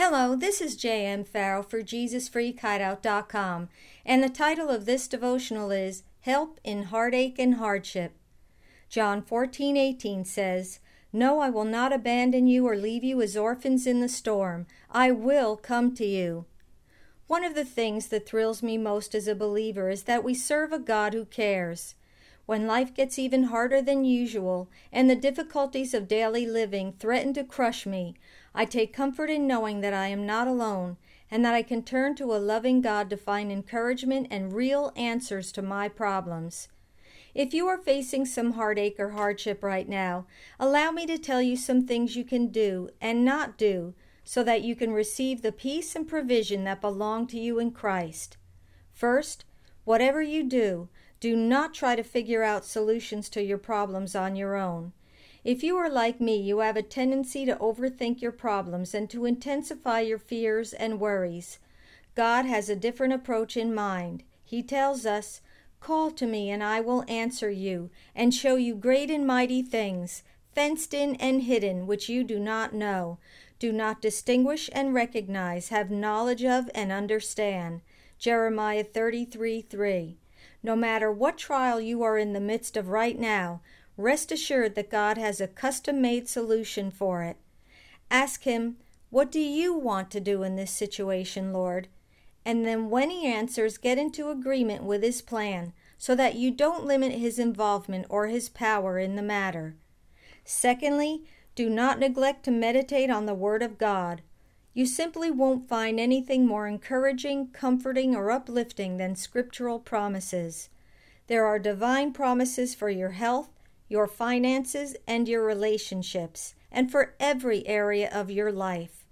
Hello, this is J.M. Farrell for JesusFreakHideout.com, and the title of this devotional is Help in Heartache and Hardship. John 14:18 says, "No, I will not abandon you or leave you as orphans in the storm. I will come to you." One of the things that thrills me most as a believer is that we serve a God who cares. When life gets even harder than usual and the difficulties of daily living threaten to crush me, I take comfort in knowing that I am not alone and that I can turn to a loving God to find encouragement and real answers to my problems. If you are facing some heartache or hardship right now, allow me to tell you some things you can do and not do so that you can receive the peace and provision that belong to you in Christ. First, whatever you do, do not try to figure out solutions to your problems on your own. If you are like me, you have a tendency to overthink your problems and to intensify your fears and worries. God has a different approach in mind. He tells us, Call to me, and I will answer you, and show you great and mighty things, fenced in and hidden, which you do not know, do not distinguish and recognize, have knowledge of, and understand. Jeremiah 33 3. No matter what trial you are in the midst of right now, rest assured that God has a custom made solution for it. Ask Him, What do you want to do in this situation, Lord? And then when He answers, get into agreement with His plan so that you don't limit His involvement or His power in the matter. Secondly, do not neglect to meditate on the Word of God. You simply won't find anything more encouraging, comforting, or uplifting than scriptural promises. There are divine promises for your health, your finances, and your relationships, and for every area of your life.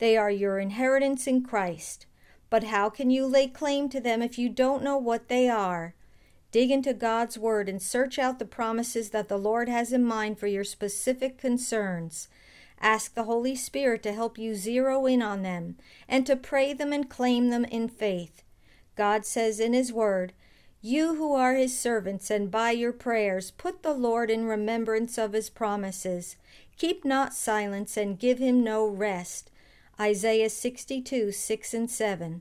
They are your inheritance in Christ. But how can you lay claim to them if you don't know what they are? Dig into God's Word and search out the promises that the Lord has in mind for your specific concerns. Ask the Holy Spirit to help you zero in on them and to pray them and claim them in faith. God says in His Word, you who are his servants, and by your prayers put the Lord in remembrance of his promises. Keep not silence, and give him no rest. Isaiah 62 6 and 7.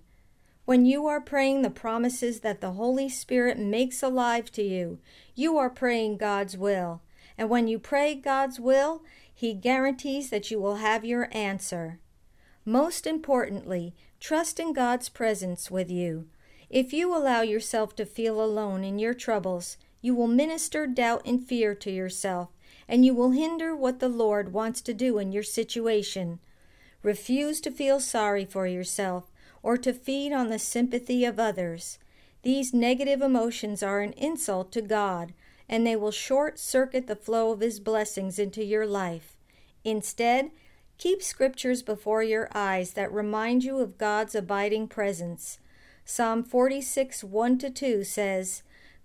When you are praying the promises that the Holy Spirit makes alive to you, you are praying God's will. And when you pray God's will, He guarantees that you will have your answer. Most importantly, trust in God's presence with you. If you allow yourself to feel alone in your troubles, you will minister doubt and fear to yourself, and you will hinder what the Lord wants to do in your situation. Refuse to feel sorry for yourself or to feed on the sympathy of others. These negative emotions are an insult to God, and they will short circuit the flow of His blessings into your life. Instead, keep scriptures before your eyes that remind you of God's abiding presence. Psalm 46 1 to 2 says,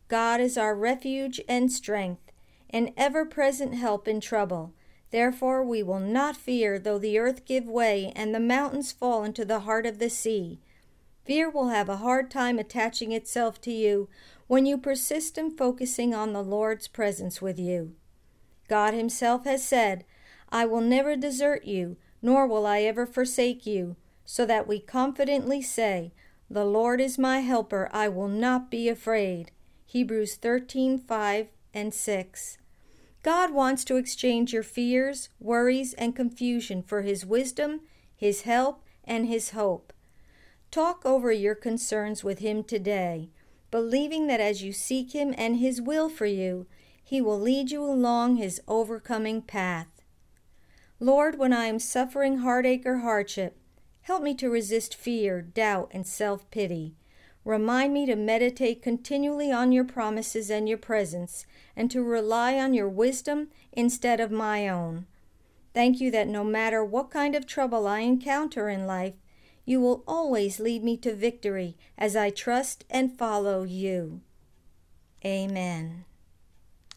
God is our refuge and strength, an ever present help in trouble. Therefore we will not fear though the earth give way and the mountains fall into the heart of the sea. Fear will have a hard time attaching itself to you when you persist in focusing on the Lord's presence with you. God Himself has said, I will never desert you, nor will I ever forsake you, so that we confidently say, the Lord is my helper, I will not be afraid. Hebrews 13 5 and 6. God wants to exchange your fears, worries, and confusion for His wisdom, His help, and His hope. Talk over your concerns with Him today, believing that as you seek Him and His will for you, He will lead you along His overcoming path. Lord, when I am suffering heartache or hardship, Help me to resist fear, doubt, and self pity. Remind me to meditate continually on your promises and your presence, and to rely on your wisdom instead of my own. Thank you that no matter what kind of trouble I encounter in life, you will always lead me to victory as I trust and follow you. Amen.